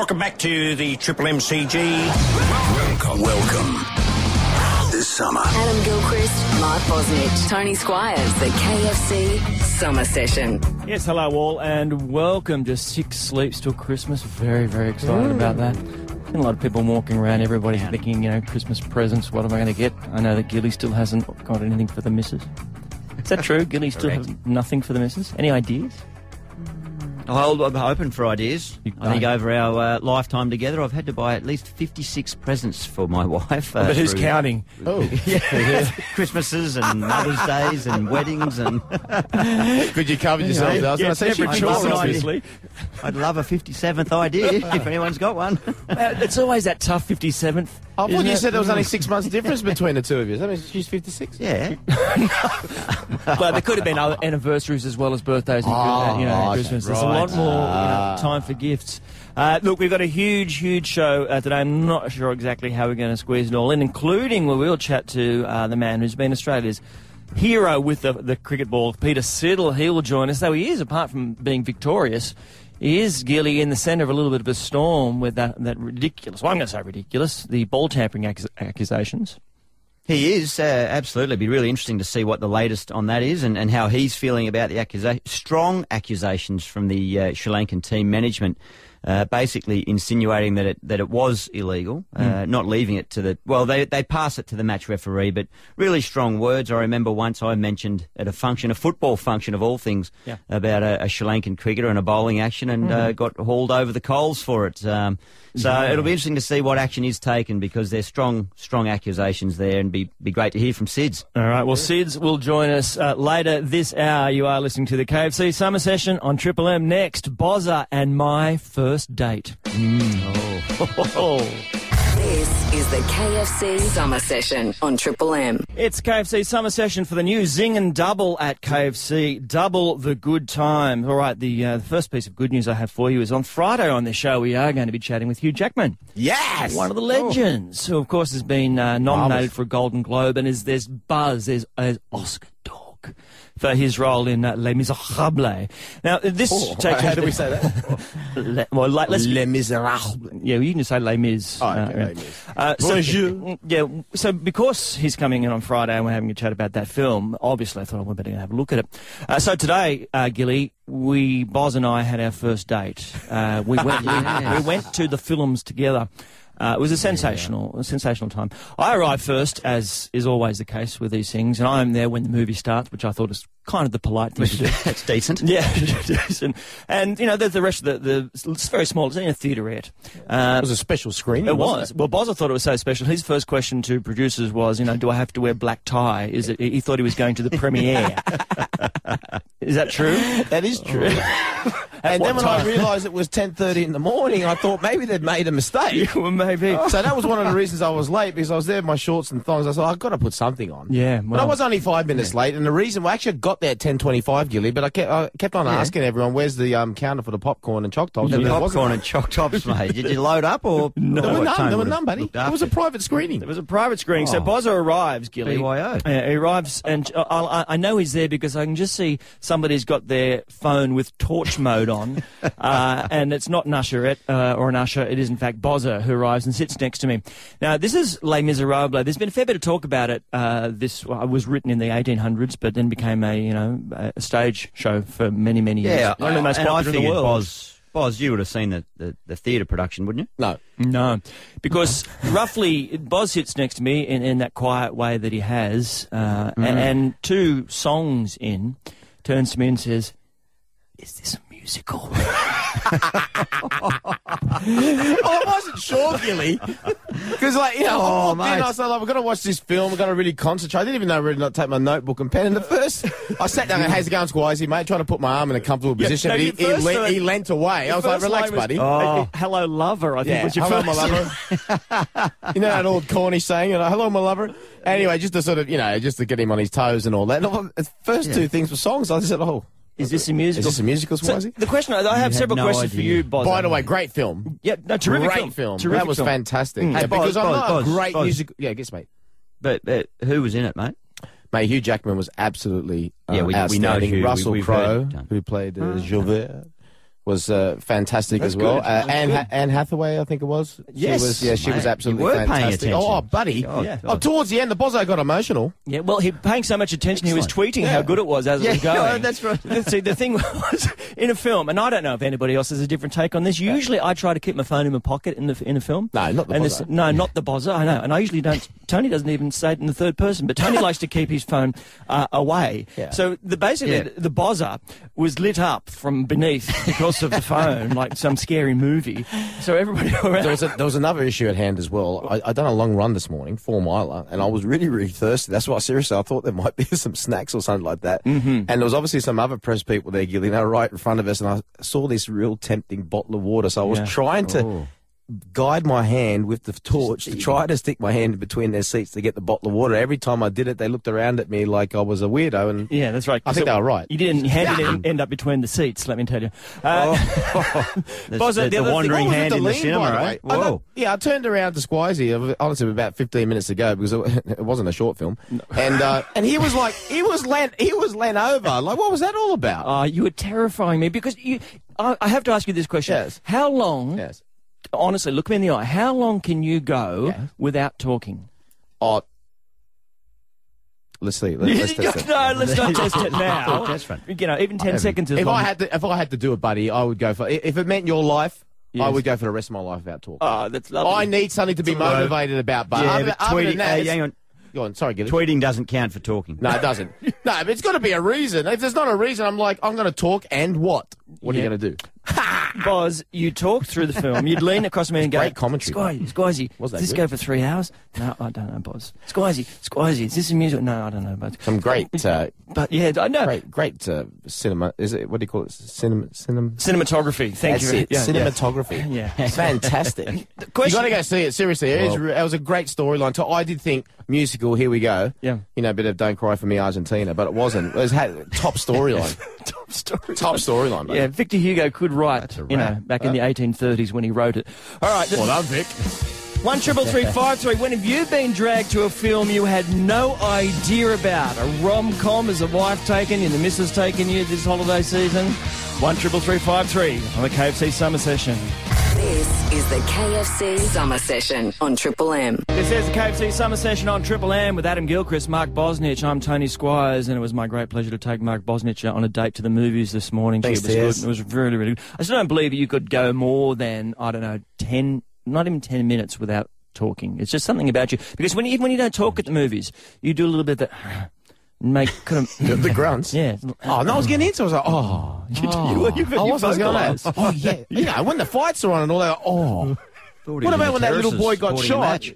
Welcome back to the Triple MCG. Welcome. Welcome. This summer. Adam Gilchrist, Mark Bosnich, Tony Squires, the KFC Summer Session. Yes, hello all, and welcome to Six Sleeps Till Christmas. Very, very excited about that. Been a lot of people walking around, everybody thinking, you know, Christmas presents, what am I going to get? I know that Gilly still hasn't got anything for the missus. Is that true? Gilly still has nothing for the missus? Any ideas? I'll, I'm open for ideas. I think over our uh, lifetime together, I've had to buy at least 56 presents for my wife. Uh, but who's through counting? Christmases and Mother's Days and weddings and Could you cover yourself? I was Yeah, going to say she every I'd chore, love an idea. obviously. I'd love a 57th idea if anyone's got one. Uh, it's always that tough 57th. I thought isn't you it? said there was only six months difference between the two of you. That means she's 56. Yeah. But there could have been other anniversaries as well as birthdays and Oh, you know, okay, Christmas. There's a lot more you know, time for gifts. Uh, look, we've got a huge, huge show uh, today. I'm not sure exactly how we're going to squeeze it all in, including where we will chat to uh, the man who's been Australia's hero with the, the cricket ball, Peter Siddle. He will join us, though he is, apart from being victorious, he is, Gilly, in the centre of a little bit of a storm with that, that ridiculous, well, I'm going to say ridiculous, the ball tampering accus- accusations. He is, uh, absolutely. It'd be really interesting to see what the latest on that is and, and how he's feeling about the accusa- strong accusations from the uh, Sri Lankan team management. Uh, basically insinuating that it that it was illegal, uh, not leaving it to the well, they they pass it to the match referee, but really strong words. I remember once I mentioned at a function, a football function of all things, Yeah. about a, a Sri Lankan cricketer and a bowling action, and uh, got hauled over the coals for it. Um, so it'll be interesting to see what action is taken because there's strong strong accusations there, and be be great to hear from Sids. All right. Well, Sids will join us uh, later this hour. You are listening to the KFC Summer Session on Triple M. Next, Bozza and my first date. Oh. This is the KFC Summer Session on Triple M. It's KFC Summer Session for the new Zinger Double at KFC. Double the good time. All right. The, uh, the first piece of good news I have for you is on Friday on this show we are going to be chatting with Hugh Jackman. Yes! One of the legends, who of course has been uh, nominated for a Golden Globe, and is there's buzz, there's, there's Oscar talk for his role in uh, Les Miserables. Now this takes How do we say that? Le, well, like, let's Les Miserables. yeah, you can just say Les Mis. Oh, okay, uh, yeah. Les Mis. Uh, so, Bonjour. yeah, so because he's coming in on Friday and we're having a chat about that film, obviously I thought we better have a look at it. Uh, so today, uh, Gilly, we Boz and I had our first date. Uh, we went we, we went to the films together. Uh, it was a sensational, a sensational time. I arrived first, as is always the case with these things, and I'm there when the movie starts, which I thought is kind of the polite thing to do. That's decent. Yeah, and, and you know, there's the rest of the, the it's very small. It's in a theaterette. Uh, It was a special screening. it was. Well, Bozza thought it was so special. His first question to producers was, you know, do I have to wear black tie? Is it? He thought he was going to the premiere. is that true? That is true. And then when I realised it was 10.30 in the morning, I thought maybe they'd made a mistake. well, maybe. So that was one of the reasons I was late because I was there in my shorts and thongs. I thought I've got to put something on. Yeah, but I was only five minutes late, and the reason well, actually got there at ten twenty-five, Gilly. But I kept, I kept on asking everyone, "Where's the um, counter for the popcorn and choc tops?" The And there popcorn and choc tops, mate. Did you load up or no? There were none. There were none, buddy. It was a private screening. It was a private screening. So Bozza arrives, Gilly. BYO. Uh, he arrives, and I, I know he's there because I can just see somebody's got their phone with torch mode on, uh, and it's not an usher uh, or an usher. It is in fact Bozza who arrives and sits next to me. Now this is Les Miserables. There's been a fair bit of talk about it. Uh, this well, was written in the 1800s, but then became a you know a stage show for many many years. Yeah, one of the most popular in the world. Boz, Boz, you would have seen the, the, the theatre production, wouldn't you? No. No, because roughly Boz sits next to me in, in that quiet way that he has, uh, Mm-hmm. a- and, two songs in, turns to me and says, "Is this a musical?" well, I wasn't sure, Gilly. Because, like, you know, Oh, I walked in. I was like, I've got to watch this film, I've got to really concentrate. I didn't even know where to not take my notebook and pen. And the first, I sat down and, how's it going, Squizzy, mate? Trying to put my arm in a comfortable position, no, but he, your he, first leant, line- he leant away. I was like, relax, was, buddy. uh, "Hello, lover." I think Yeah, was your hello, first my lover. you know that old corny saying, you know, hello, my lover. Anyway, just to sort of, you know, just to get him on his toes and all that. And all- the first two things were songs. I just said, oh, Is this a musical? is this a musical, So, Swazi? the question I I have several no questions for you, Boz. By the way, great film. yeah, no, terrific great film. film. Terrific that was film. fantastic. Mm. Yeah, Boz, because I'm not Boz, a great Boz. musical. Yeah, guess, mate. But, but who was in it, mate? Mate, Hugh Jackman was absolutely uh, Yeah, we- we know outstanding. Hugh. Russell we've Crowe, who played uh, Javert, was uh, fantastic That's as well. Uh, Anne. Ha- Anne Hathaway, I think it was. Yes, she was, yeah, she was absolutely you were paying fantastic. attention. Oh, buddy. Oh, Yeah. Oh, towards the end, the bozo got emotional. Yeah, well, he paying so much attention, he was tweeting how good it was as Yeah, it was going. no, that's right. See, the thing was, in a film, and I don't know if anybody else has a different take on this. Usually, I try to keep my phone in my pocket in the in a film. No, not the and bozzo. No, not the bozzer. I know, and I usually don't. Tony doesn't even say it in the third person, but Tony likes to keep his phone uh, away. Yeah. So the basically Yeah. the, the bozzer was lit up from beneath because of the phone, like some scary movie. So everybody around. There was, a, there was another issue at hand as well. I, I done a long run this morning, four miler, and I was really, really thirsty. That's why, seriously, I thought there might be some snacks or something like that. Mm-hmm. And there was obviously some other press people there, Gilly, they were right in front of us, and I saw this real tempting bottle of water. So I was Yeah. trying to Oh. Guide my hand with the torch to try to stick my hand between their seats to get the bottle of water. Every time I did it, they looked around at me like I was a weirdo. And Yeah, that's right. I think So they were right. You didn't hand didn't end up between the seats. Let me tell you. Uh, The, Bozza, the, the the thing- wandering was hand with in the cinema, the right? I Whoa. yeah, I turned around to Squizzy, honestly, about 15 minutes ago because it, it wasn't a short film, and uh, and he was like, he was leant, he was leant over. Like, what was that all about? Uh, you were terrifying me because you. I, I have to ask you this question. Yes. How long? yes. Honestly, look me in the eye. How long can you go Yeah. without talking? Oh, let's see. Let, let's test it. no, let's not test it now. That's right. You know, even ten seconds is If long. I had to, if I had to do it, buddy, I would go for. If it meant your life, I would go for the rest of my life without talking. Oh, that's lovely. I need something to be motivated about, but Yeah, other, but other tweeting, than that, hey, it's- hang on. Go on, sorry, Gilly. Tweeting doesn't count for talking. No, it doesn't. no, but it's got to be a reason. If there's not a reason, I'm like, I'm going to talk, and what? What Yeah. are you going to do? Boz, you talked through the film. You'd lean across me and go, Great commentary, Squizzy, Squizzy, Was that this good? go for three hours? No, I don't know, Boz. Squizzy, Squizzy, is this a music? No, I don't know, but Some great, uh, but yeah, I know. great, great uh, cinema. Is it? What do you call it? Cinema, cinema. Cinematography. Thank That's you. it. Yeah, Cinematography. Yeah. It's fantastic. you got to go see it. Seriously, it, is, Well- re- it was a great storyline. So I did think musical. Here we go. Yeah. You know, a bit of "Don't Cry for Me, Argentina," but it wasn't. It was had top storyline. Top story. top storyline. mate. Yeah, Victor Hugo could write, you know, wrap. back in the 1830s when he wrote it. All right, Well done, Vic. One triple three five three. When have you been dragged to a film you had no idea about? A rom com? Is the wife taken you? The missus taken you this holiday season? One triple three five three on the KFC Summer Session. This is the KFC Summer Session on Triple M. This is the KFC Summer Session on Triple M with Adam Gilchrist, Mark Bosnich. I'm Tony Squires, and it was my great pleasure to take Mark Bosnich uh, on a date to the movies this morning. Thanks, it was good. It was really, really good. I still don't believe you could go more than I don't know ten, not even ten minutes without talking. It's just something about you because when even when you don't talk at the movies, you do a little bit of that. Make kind of The, the grunts. yeah. Oh, no, I was getting into it. I was like, oh. You, oh. you, you, I you was, I was going, vocalise. oh, yeah. Yeah, when the fights are on and all that, oh. What about when that little boy got shot?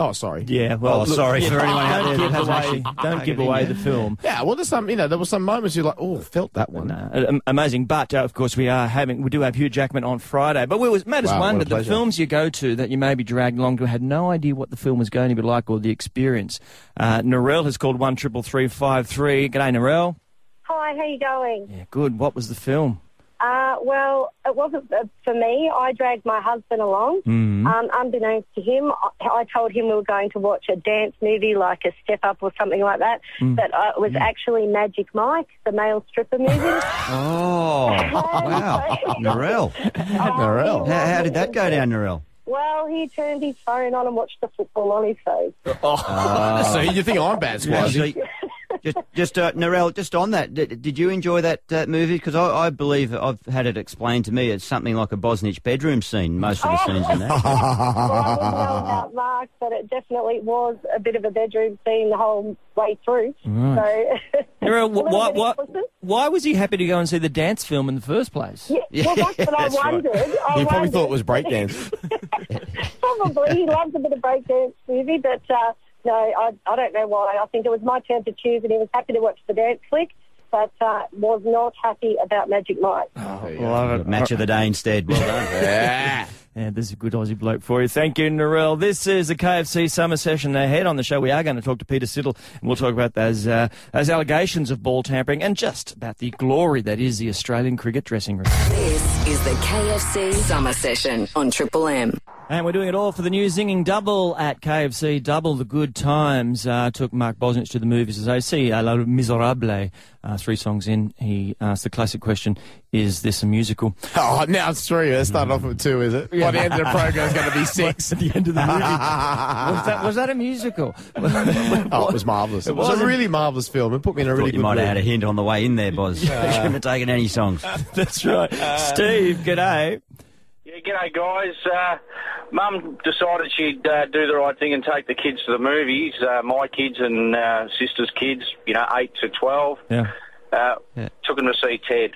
Oh, sorry. Yeah, well, Oh, sorry for anyone out don't there give that hasn't away, actually don't give away the film. Yeah, well, there's some, you know, there were some moments you're like, oh, felt that one. No, amazing. But uh, of course, we are having we do have Hugh Jackman on Friday. But we was Matt has Wow, what wondered the films you go to that you may be dragged along to had no idea what the film was going to be like or the experience. Uh, Narelle has called one triple three five three. G'day, Narelle. Hi, how you going? Yeah, good. What was the film? Uh, well, it wasn't uh, for me. I dragged my husband along. Mm-hmm. Um, unbeknownst to him, I, I told him we were going to watch a dance movie like a Step Up or something like that. Mm. But uh, it was actually Magic Mike, the male stripper movie. Oh, wow. Narelle. Narelle. How, how did that go down, Narelle? well, he turned his phone on and watched the football on his phone. so you think I'm bad, Squazzy? Actually, just, just uh, Narelle, just on that, did, did you enjoy that uh, movie? Because I, I believe I've had it explained to me it's something like a Bosnich bedroom scene, most of the scenes in that. well, I wouldn't know about Mark, but it definitely was a bit of a bedroom scene the whole way through. So, Narelle, why, why, why was he happy to go and see the dance film in the first place? Yeah, well, that's what I that's right. wondered. I You probably wondered. thought it was breakdance. Probably. He loves a bit of breakdance movie, but uh, no, I, I don't know why. I think it was my turn to choose, and he was happy to watch the dance flick, but uh, was not happy about Magic Mike. Love it. Match of the day instead. Well done. yeah. Yeah, this is a good Aussie bloke for you. Thank you, Narelle. This is the KFC summer session ahead on the show. We are going to talk to Peter Siddle, and we'll talk about those, uh, those allegations of ball tampering and just about the glory that is the Australian cricket dressing room. This is the KFC Summer Session on Triple M. And we're doing it all for the new Zinger Double at KFC. Double the good times. Uh, took Mark Bosnich to the movies as I see a la miserable. Uh, three songs in, he asked the classic question: Is this a musical? Oh, now it's three. It started off with two, is it? By the end of the program, it's going to be six. At the end of the movie, was that was that a musical? Oh, it was marvellous. It, was wasn't- a really marvellous film. It put me in a really Thought you good might have had a hint on the way in there, Boz. Shouldn't have taken any songs. That's right. Steve, g'day. Yeah, g'day guys. Uh, Mum decided she'd uh, do the right thing and take the kids to the movies. Uh, my kids and uh, sister's kids, you know, eight to twelve. Yeah. Uh, Yeah. Took them to see Ted.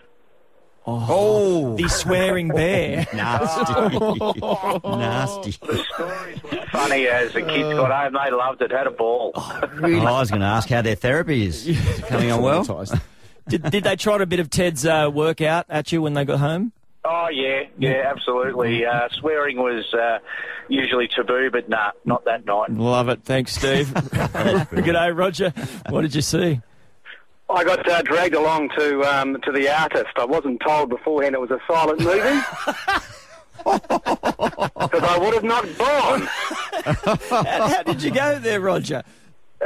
Oh, The swearing bear. nasty. nasty. The stories were funny as the kids got home. They loved it. Had a ball. Oh, I was going to ask how their therapy is. Is coming on well? Did, did they trot a bit of Ted's uh, workout at you when they got home? Oh yeah, yeah, absolutely. Uh, swearing was uh, usually taboo, but nah, not that night. Love it. Thanks, Steve. Good day, Roger. What did you see? I got uh, dragged along to um, to the artist. I wasn't told beforehand it was a silent movie. Because I would have not gone. How, how did you go there, Roger?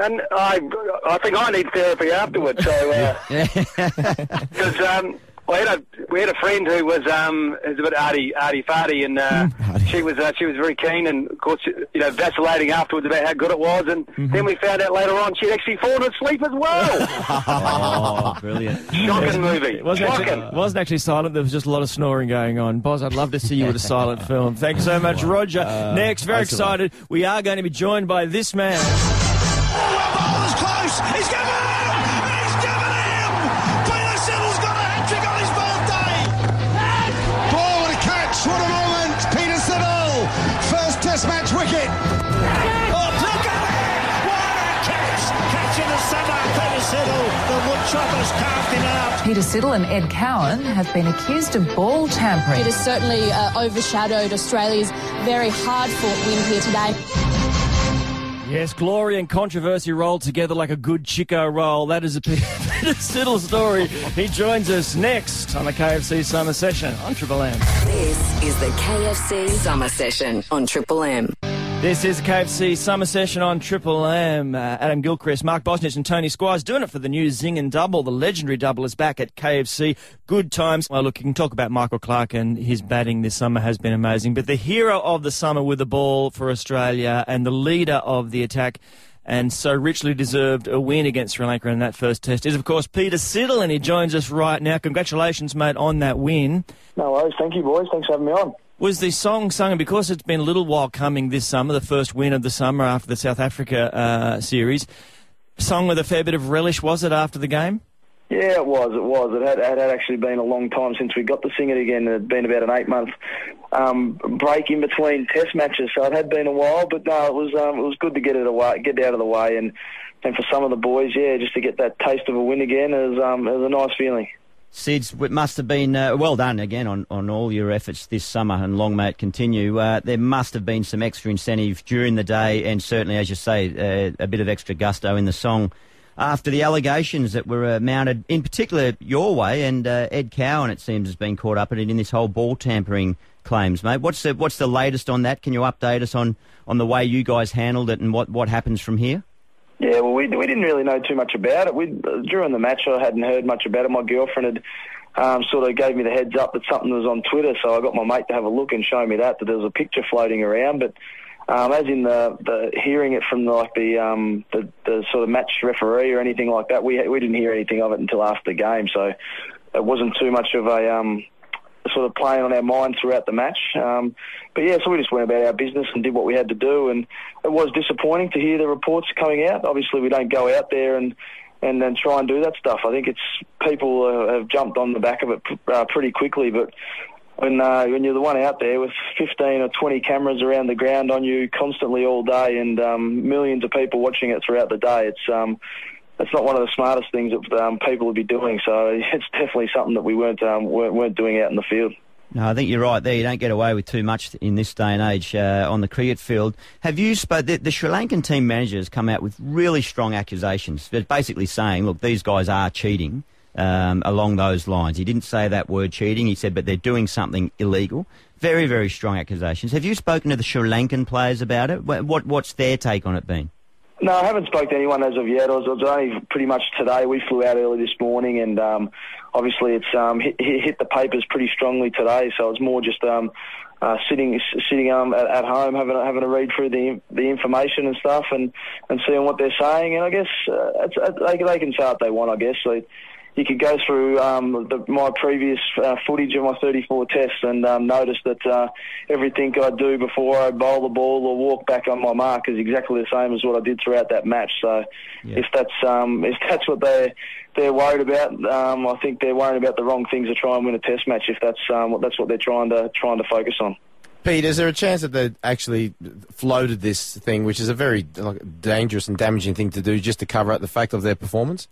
And I, I think I need therapy afterwards. So, because um, I had a we had a friend who was um, who's a bit arty arty farty, and uh, she was uh, she was very keen, and of course you know vacillating afterwards about how good it was, and then we found out later on she'd actually fallen asleep as well. Oh, brilliant. Shocking movie. It wasn't Shocking. actually, it wasn't actually silent. There was just a lot of snoring going on. Boz, I'd love to see you with a silent film. Thanks so much, Roger. Next, very excellent. excited. We are going to be joined by this man. Ball's close. He's given Peter Siddle and Ed Cowan have been accused of ball tampering. It has certainly uh, overshadowed Australia's very hard fought win here today. Yes, glory and controversy rolled together like a good Chiko Roll. That is a Peter Siddle story. He joins us next on the KFC Summer Session on Triple M. This is the KFC Summer Session on Triple M. This is KFC Summer Session on Triple M. Uh, Adam Gilchrist, Mark Bosnich and Tony Squires doing it for the new Zinger Double. The legendary double is back at KFC. Good times. Well, look, you can talk about Michael Clarke and his batting this summer has been amazing. But the hero of the summer with the ball for Australia and the leader of the attack and so richly deserved a win against Sri Lanka in that first test is, of course, Peter Siddle, and he joins us right now. Congratulations, mate, on that win. No worries. Thank you, boys. Thanks for having me on. Was the song sung, and because it's been a little while coming this summer, the first win of the summer after the South Africa uh, series, sung with a fair bit of relish, was it, after the game? Yeah, it was. It was. It had, it had actually been a long time since we got to sing it again. It had been about an eight-month um, break in between Test matches, so it had been a while. But no, it was um, it was good to get it away, get it out of the way, and and for some of the boys, yeah, just to get that taste of a win again is um, is a nice feeling. Sids, it must have been uh, well done again on, on all your efforts this summer, and long may it continue. Uh, there must have been some extra incentive during the day, and certainly, as you say, uh, a bit of extra gusto in the song after the allegations that were uh, mounted, in particular your way, and uh, Ed Cowan, it seems, has been caught up in it in this whole ball tampering claims, mate. What's the what's the latest on that? Can you update us on, on the way you guys handled it and what, what happens from here? Yeah, well, we we didn't really know too much about it. We during the match, I hadn't heard much about it. My girlfriend had um, sort of gave me the heads up that something was on Twitter, so I got my mate to have a look and show me that that there was a picture floating around. But um, as in the, the hearing it from like the, um, the the sort of match referee or anything like that, we we didn't hear anything of it until after the game. So it wasn't too much of a um, sort of playing on our minds throughout the match. Um, but yeah, so we just went about our business and did what we had to do. And it was disappointing to hear the reports coming out. Obviously, we don't go out there and and then try and do that stuff. I think it's people uh, have jumped on the back of it uh, pretty quickly, but. When, uh, when you're the one out there with 15 or 20 cameras around the ground on you constantly all day and um, millions of people watching it throughout the day, it's um, it's not one of the smartest things that um, people would be doing. So it's definitely something that we weren't um, weren't, weren't doing out in the field. No, I think you're right there. You don't get away with too much in this day and age uh, on the cricket field. Have you spoke? The, the Sri Lankan team managers come out with really strong accusations. Basically saying, "Look, these guys are cheating." um, along those lines. He didn't say that word cheating. He said, but they're doing something illegal. Very, very strong accusations. Have you spoken to the Sri Lankan players about it? What what's their take on it been? No, I haven't spoken to anyone as of yet. I was, I was only pretty much today. We flew out early this morning, and um, obviously it's um, hit, hit the papers pretty strongly today. So it's more just um, uh, sitting sitting um, at, at home, having having a read through the the information and stuff, and, and seeing what they're saying. And I guess uh, they, they can say what they want. I guess so you could go through um, the, my previous uh, footage of my 34 tests and um, notice that uh, everything I do before I bowl the ball or walk back on my mark is exactly the same as what I did throughout that match. So Yeah. if that's um, if that's what they they're worried about, um, I think they're worrying about the wrong things to try and win a test match. If that's um, what that's what they're trying to trying to focus on. Pete, is there a chance that they actually floated this thing, which is a very like, dangerous and damaging thing to do, just to cover up the fact of their performance?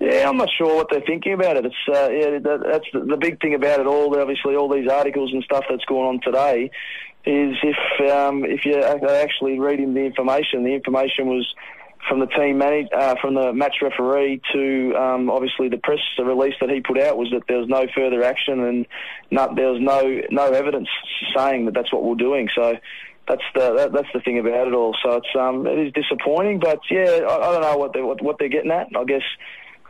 Yeah, I'm not sure what they're thinking about it. It's uh, yeah, that, that's the, the big thing about it all. Obviously, all these articles and stuff that's going on today is if um, if you're actually reading the information, the information was from the team manage, uh, from the match referee to um, obviously the press the release that he put out was that there was no further action and not, there was no no evidence saying that that's what we're doing. So that's the that, that's the thing about it all. So it's um it is disappointing, but yeah, I, I don't know what they what, what they're getting at. I guess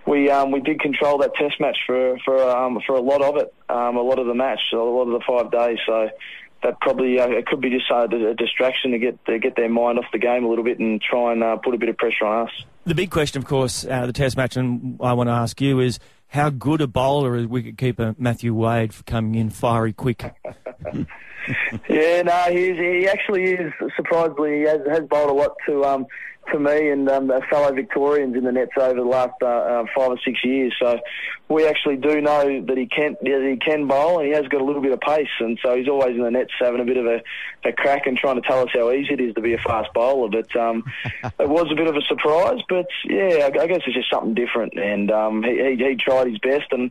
we um, we did control that test match for for um, for a lot of it, um, a lot of the match, a lot of the five days. So that probably uh, it could be just uh, a distraction to get to get their mind off the game a little bit and try and uh, put a bit of pressure on us. The big question, of course, out of the Test match, and I want to ask you is how good a bowler is wicketkeeper Matthew Wade for coming in fiery quick? yeah, no, he's, he actually is. Surprisingly, he has, has bowled a lot to um, to me and um, fellow Victorians in the nets over the last uh, uh, five or six years. So we actually do know that he can that he can bowl, and he has got a little bit of pace, and so he's always in the nets having a bit of a, a crack and trying to tell us how easy it is to be a fast bowler. But um, it was a bit of a surprise. But yeah, I, I guess it's just something different, and um, he, he he tried his best and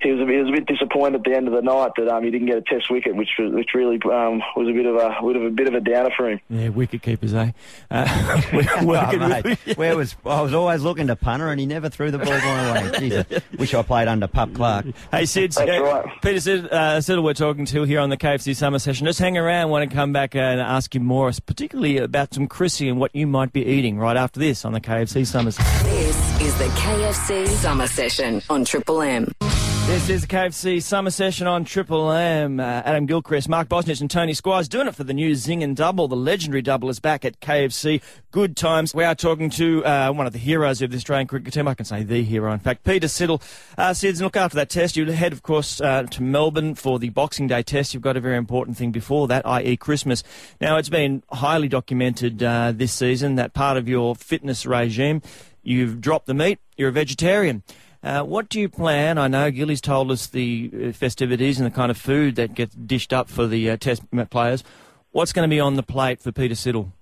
he was a, he was a bit disappointed at the end of the night that um, he didn't get a test wicket, which was, which really um, was a bit of a bit of a bit of a downer for him. Yeah, wicket keepers, eh? Uh, we're Oh, mate, where was I was always looking to Punter, and he never threw the ball my way. Jeez, I wish I played under Pup Clarke. Hey, Sid. That's uh, right. Peter Sid, uh, Siddle we're talking to here on the KFC Summer Session. Just hang around. want to come back and ask you more, particularly about some Chrissy and what you might be eating right after this on the KFC Summer Session. This is the KFC Summer Session on Triple M. This is the KFC Summer Session on Triple M. Uh, Adam Gilchrist, Mark Bosnich and Tony Squires doing it for the new Zinger Double. The legendary double is back at KFC. Good times. We are talking to uh, one of the heroes of the Australian cricket team. I can say the hero, in fact, Peter Siddle. Uh, Sids, look after that test. You head, of course, uh, to Melbourne for the Boxing Day test. You've got a very important thing before that, i.e. Christmas. Now, it's been highly documented uh, this season that part of your fitness regime, you've dropped the meat, you're a vegetarian. Uh, what do you plan? I know Gilly's told us the uh, festivities and the kind of food that gets dished up for the uh, test players. What's going to be on the plate for Peter Siddle?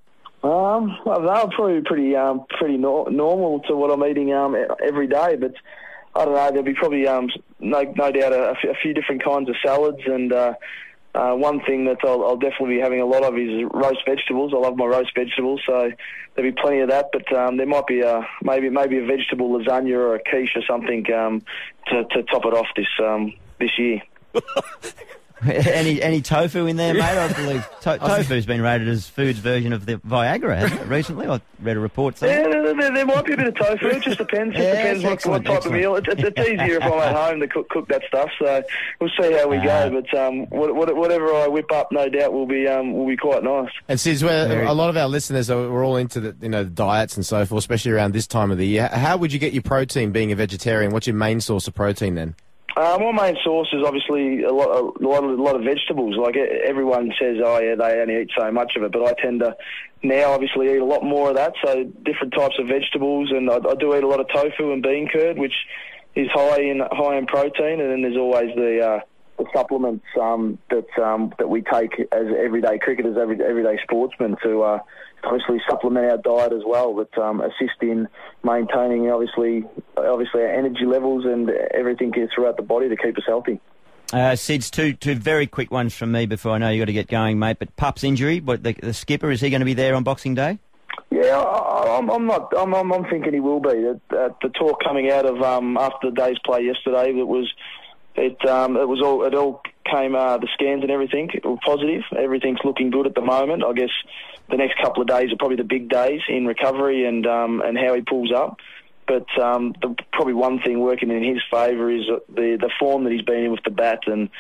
Um, well, they're probably pretty um, pretty nor- normal to what I'm eating um, every day, but I don't know. There'll be probably um, no, no doubt a few different kinds of salads, and uh, uh, one thing that I'll, I'll definitely be having a lot of is roast vegetables. I love my roast vegetables, so there'll be plenty of that. But um, there might be a maybe maybe a vegetable lasagna or a quiche or something um, to, to top it off this um, this year. any any tofu in there, mate? I believe to- tofu's been rated as food's version of the Viagra, hasn't it? Recently, I read a report saying. Yeah, there, there, there might be a bit of tofu. It just depends. It Yes, depends what, what type excellent. of meal. It's, it's, it's easier if I'm at home to cook, cook that stuff. So we'll see how we Ah. go. But um, what, what, whatever I whip up, no doubt will be um, will be quite nice. And Sis, we're, a lot of our listeners are we're all into the you know the diets and so forth, especially around this time of the year. How would you get your protein being a vegetarian? What's your main source of protein then? Uh, my main source is obviously a lot, a lot, of, a lot of vegetables. Like everyone says, oh yeah, they only eat so much of it, but I tend to now obviously eat a lot more of that. So different types of vegetables, and I, I do eat a lot of tofu and bean curd, which is high in high in protein. And then there's always the uh, the supplements um, that um, that we take as everyday cricketers, every, everyday sportsmen to uh, obviously supplement our diet as well, that um, assist in maintaining obviously obviously our energy levels and everything throughout the body to keep us healthy. Uh, Sids, two two very quick ones from me before I know you got to get going, mate. But Pup's injury, but the, the skipper is he going to be there on Boxing Day? Yeah, I, I'm, I'm not. I'm, I'm, I'm thinking he will be. The, uh, the talk coming out of um, after the day's play yesterday, it was, it, um, it was all, it all came. Uh, the scans and everything were positive. Everything's looking good at the moment. I guess the next couple of days are probably the big days in recovery and um, and how he pulls up. But um, the, probably one thing working in his favour is the the form that he's been in with the bat and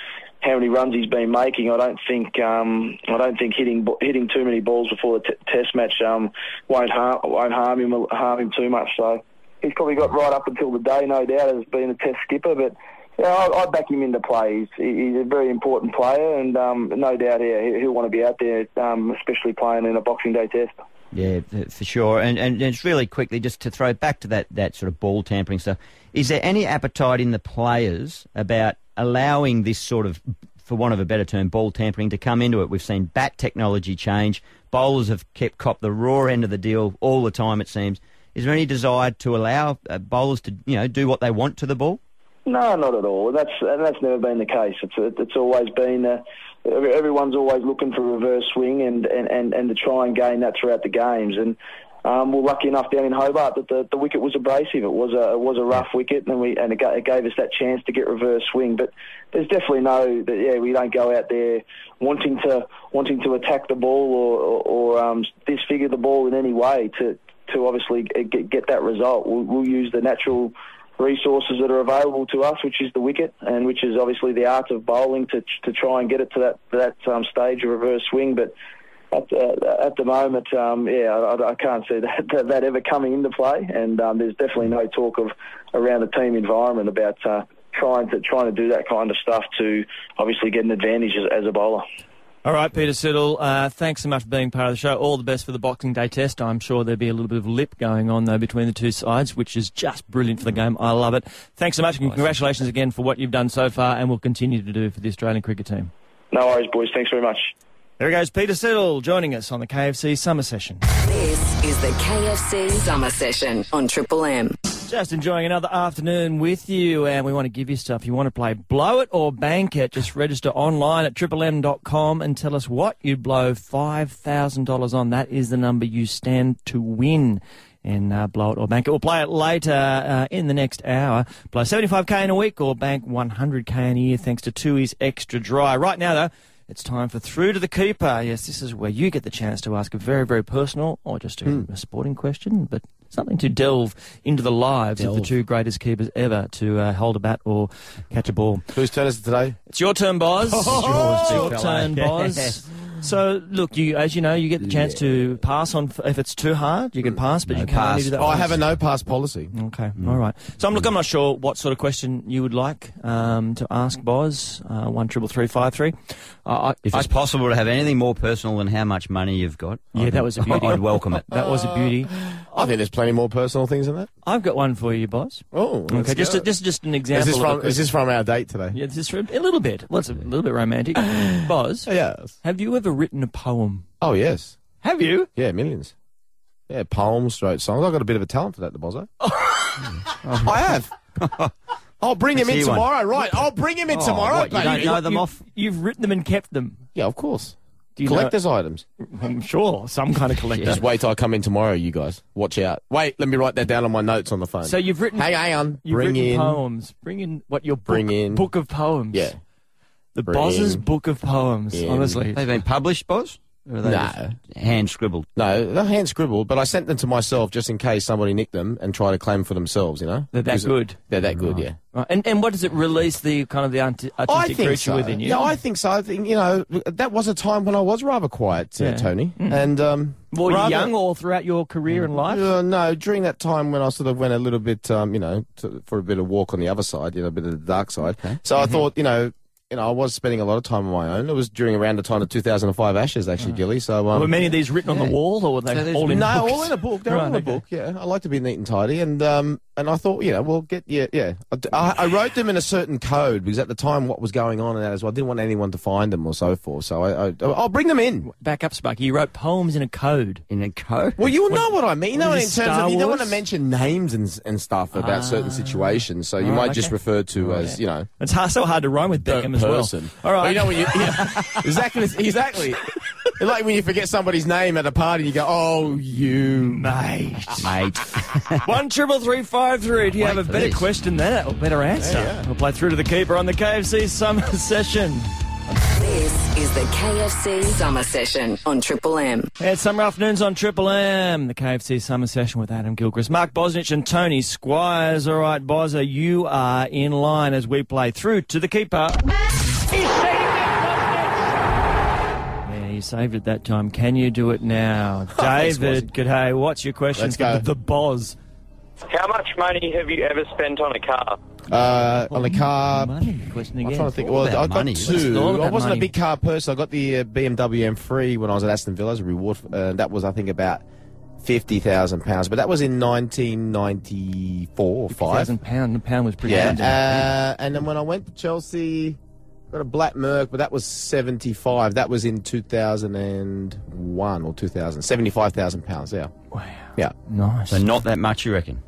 how many runs he's been making. I don't think um, I don't think hitting hitting too many balls before the t- test match um, won't harm won't harm him harm him too much. So he's probably got right up until the day, no doubt, as being a test skipper. But yeah, I, I back him into play. He's, he's a very important player, and um, no doubt, yeah, he'll want to be out there, um, especially playing in a Boxing Day test. Yeah, for sure. And, and it's really quickly just to throw back to that, that sort of ball tampering stuff. Is there any appetite in the players about allowing this sort of, for want of a better term, ball tampering to come into it? We've seen bat technology change. Bowlers have kept cop the raw end of the deal all the time. It seems. Is there any desire to allow uh, bowlers to you know do what they want to the ball? No, not at all. That's and that's never been the case. It's it's always been. Uh, everyone's always looking for reverse swing and, and, and, and to try and gain that throughout the games. And um, we're lucky enough down in Hobart that the, the wicket was abrasive. It was a it was a rough wicket, and we and it, it gave us that chance to get reverse swing. But there's definitely no that yeah we don't go out there wanting to wanting to attack the ball or or, or um, disfigure the ball in any way to to obviously get, get that result. We'll, we'll use the natural resources that are available to us, which is the wicket, and which is obviously the art of bowling to to try and get it to that that um, stage of reverse swing. But at, uh, at the moment, um, yeah, I, I, can't see that, that, that ever coming into play, and um, there's definitely no talk of around the team environment about uh, trying to trying to do that kind of stuff to obviously get an advantage as, as a bowler. All right, Peter Siddle, uh, thanks so much for being part of the show. All the best for the Boxing Day test. I'm sure there'll be a little bit of lip going on, though, between the two sides, which is just brilliant for the game. I love it. Thanks so much, and congratulations again for what you've done so far and will continue to do for the Australian cricket team. No worries, boys. Thanks very much. There he goes, Peter Siddle, joining us on the KFC Summer Session. This is the KFC Summer Session on Triple M. Just enjoying another afternoon with you, and we want to give you stuff. You want to play Blow It or Bank It? Just register online at triplem.com and tell us what you'd blow $5,000 on. That is the number you stand to win in uh, Blow It or Bank It. We'll play it later uh, in the next hour. Blow 75k in a week or bank 100k in a year thanks to Tooheys Extra Dry. Right now, though, it's time for Through to the Keeper. Yes, this is where you get the chance to ask a very, very personal or just a, mm. a sporting question, but something to delve into the lives delve. of the two greatest keepers ever to uh, hold a bat or catch a ball. Whose turn is it today? It's your turn, Boz. Oh, it's your turn, Boz. So, look, you as you know, you get the chance yeah. to pass on if it's too hard. You can pass, but no you can't pass. do that. Oh, I have a no pass policy. Okay, mm. all right. So, I'm look, I'm not sure what sort of question you would like um, to ask Boz. Uh, one triple three five three. Uh, if it's I, possible to have anything more personal than how much money you've got, yeah, I'd, that was a beauty. I'd welcome it. That was a beauty. I think there's plenty more personal things than that. I've got one for you, boss. Oh, okay. Just a, just just an example. Is this, from, is this from our date today? Yeah, this is from a little bit. Well, it's a little bit romantic. boss. yes. Have you ever written a poem? Oh yes. Have you? Yeah, millions. Yeah, poems, wrote songs. I've got a bit of a talent for that, the Bozo. I have. I'll bring him in tomorrow. One. Right, I'll bring him in oh, tomorrow, what, you baby. don't know them you, off? You've written them and kept them. Yeah, of course. Collector's know? items. I'm sure some kind of collector. Just wait till I come in tomorrow, you guys. Watch out. Wait, let me write that down on my notes on the phone. So you've written. Hang, hang on. You've bring written in poems. Bring in what your book, bring in book of poems. Yeah. The Boz's book of poems. In. Honestly, they've been published, Boz. Or no. hand scribbled? No, they're hand scribbled, but I sent them to myself just in case somebody nicked them and tried to claim for themselves, you know? They're that good. They're that good, yeah. Right. And, and what does it release the kind of the artistic creature so. within you? Yeah, I think so. I think, you know, that was a time when I was rather quiet, uh, yeah. Tony. Mm. And, um. Were rather, you young or throughout your career and life? Uh, no, during that time when I sort of went a little bit, um, you know, to, for a bit of walk on the other side, you know, a bit of the dark side. So mm-hmm. I thought, you know, you know, I was spending a lot of time on my own. It was during around the time of 2005 Ashes, actually, oh. Gilly. So, um, were many of these written yeah. on the wall, or were they so all in? No, books? all in a book. They're right, all in a book. Yeah, I like to be neat and tidy, and um, and I thought, you know, we'll get yeah, yeah. I, I, wrote them in a certain code because at the time, what was going on in that as well, I didn't want anyone to find them or so forth. So I, I will bring them in. Back up, Sparky. You wrote poems in a code. In a code. Well, you'll know what I mean. You know, in terms Star of you don't want to mention names and and stuff about ah. certain situations, so you might okay. just refer to oh, as you know. It's hard, so hard to rhyme with Beckham as person. well. All right. Well, you know, when you, yeah, exactly, exactly. Like when you forget somebody's name at a party, you go, "Oh, you mate, mate." One triple three five three. Do you have a better this. question than that, or better answer? Yeah, yeah. We'll play through to the keeper on the KFC Summer Session. This is the KFC Summer Session on Triple M. It's summer afternoons on Triple M, the KFC Summer Session with Adam Gilchrist, Mark Bosnich, and Tony Squires. All right, Bozza, you are in line as we play through to the keeper. Saved it that time. Can you do it now? David, good day. What's your question Let's for go. the, the Boz? How much money have you ever spent on a car? Uh, on a car. Money question I'm trying to think. all Well, I got money. two. I wasn't money. a big car person. I got the uh, BMW M3 when I was at Aston Villa as a reward. Uh, that was, I think, about fifty thousand pounds. But that was in 1994 or five. Thousand pound. The pound was pretty Yeah. good. Uh, and then when I went to Chelsea, got a black Merc, but that was 75. That was in 2001 or 2000. 75,000 pounds. Yeah. wow. Yeah. Nice. So not that much, you reckon?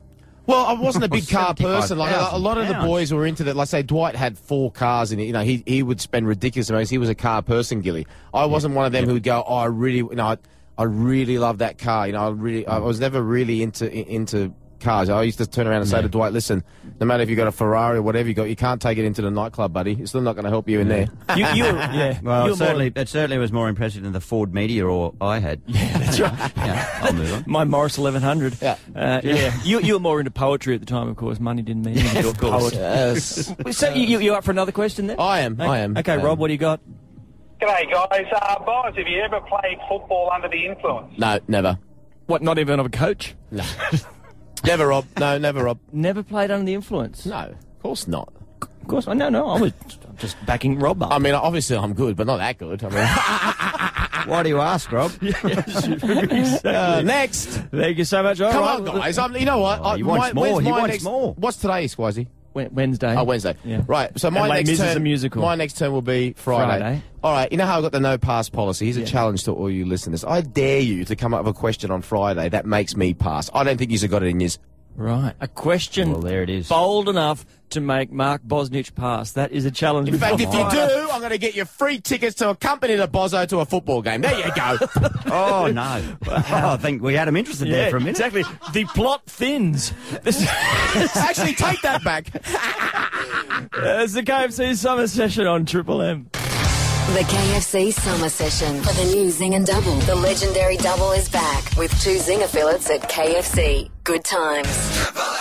Well, I wasn't a big oh, car person. Like a, a lot of the boys were into that. Like say, Dwight had four cars in it. You know, he he would spend ridiculous amounts. He was a car person, Gilly. I wasn't one of them who would go, "Oh, I really, you know, I, I really love that car." You know, I really, I was never really into into cars. I used to turn around and say to Dwight, "Listen, no matter if you've got a Ferrari or whatever you got, you can't take it into the nightclub, buddy. It's still not going to help you in there." you, you, yeah. Well, you it certainly, it certainly was more impressive than the Ford Meteor or I had. Yeah, that's right. yeah, I'll move on. My Morris 1100. Yeah. Uh, yeah. You, you were more into poetry at the time, of course. Money didn't mean anything. of course. Yes. So you, you, you up for another question then? I am. I am. Okay, Um, Rob, what do you got? G'day, guys. Uh, Boz, have you ever played football under the influence? No, never. What, not even of a coach? No. Never, Rob. No, never, Rob. Never played under the influence? No, of course not. Of course, I no, no, I was just backing Rob up. I mean, obviously I'm good, but not that good. I mean, Why do you ask, Rob? uh, next. Thank you so much. All Come right. on, guys. I'm, you know what? Oh, he wants more. He wants next- more. What's today, Squizzy? Wed- Wednesday. Oh, Wednesday. Yeah. Right. So my next is turn, a musical. My next turn will be Friday. Friday. All right. You know how I got the no pass policy? Here's a Yeah. challenge to all you listeners. I dare you to come up with a question on Friday that makes me pass. I don't think you've got it in yours. Right. A question Well, there it is. bold enough to make Mark Bosnich pass. That is a challenge. In fact, if you do. I'm going to get you free tickets to accompany the Bozo to a football game. There you go. Oh, no. Oh, I think we had him interested Yeah, there for a minute. exactly. The plot thins. Actually, take that back. it's the KFC Summer Session on Triple M. The KFC Summer Session for the new Zinger Double. The legendary double is back with two Zing affiliates at KFC. Good times.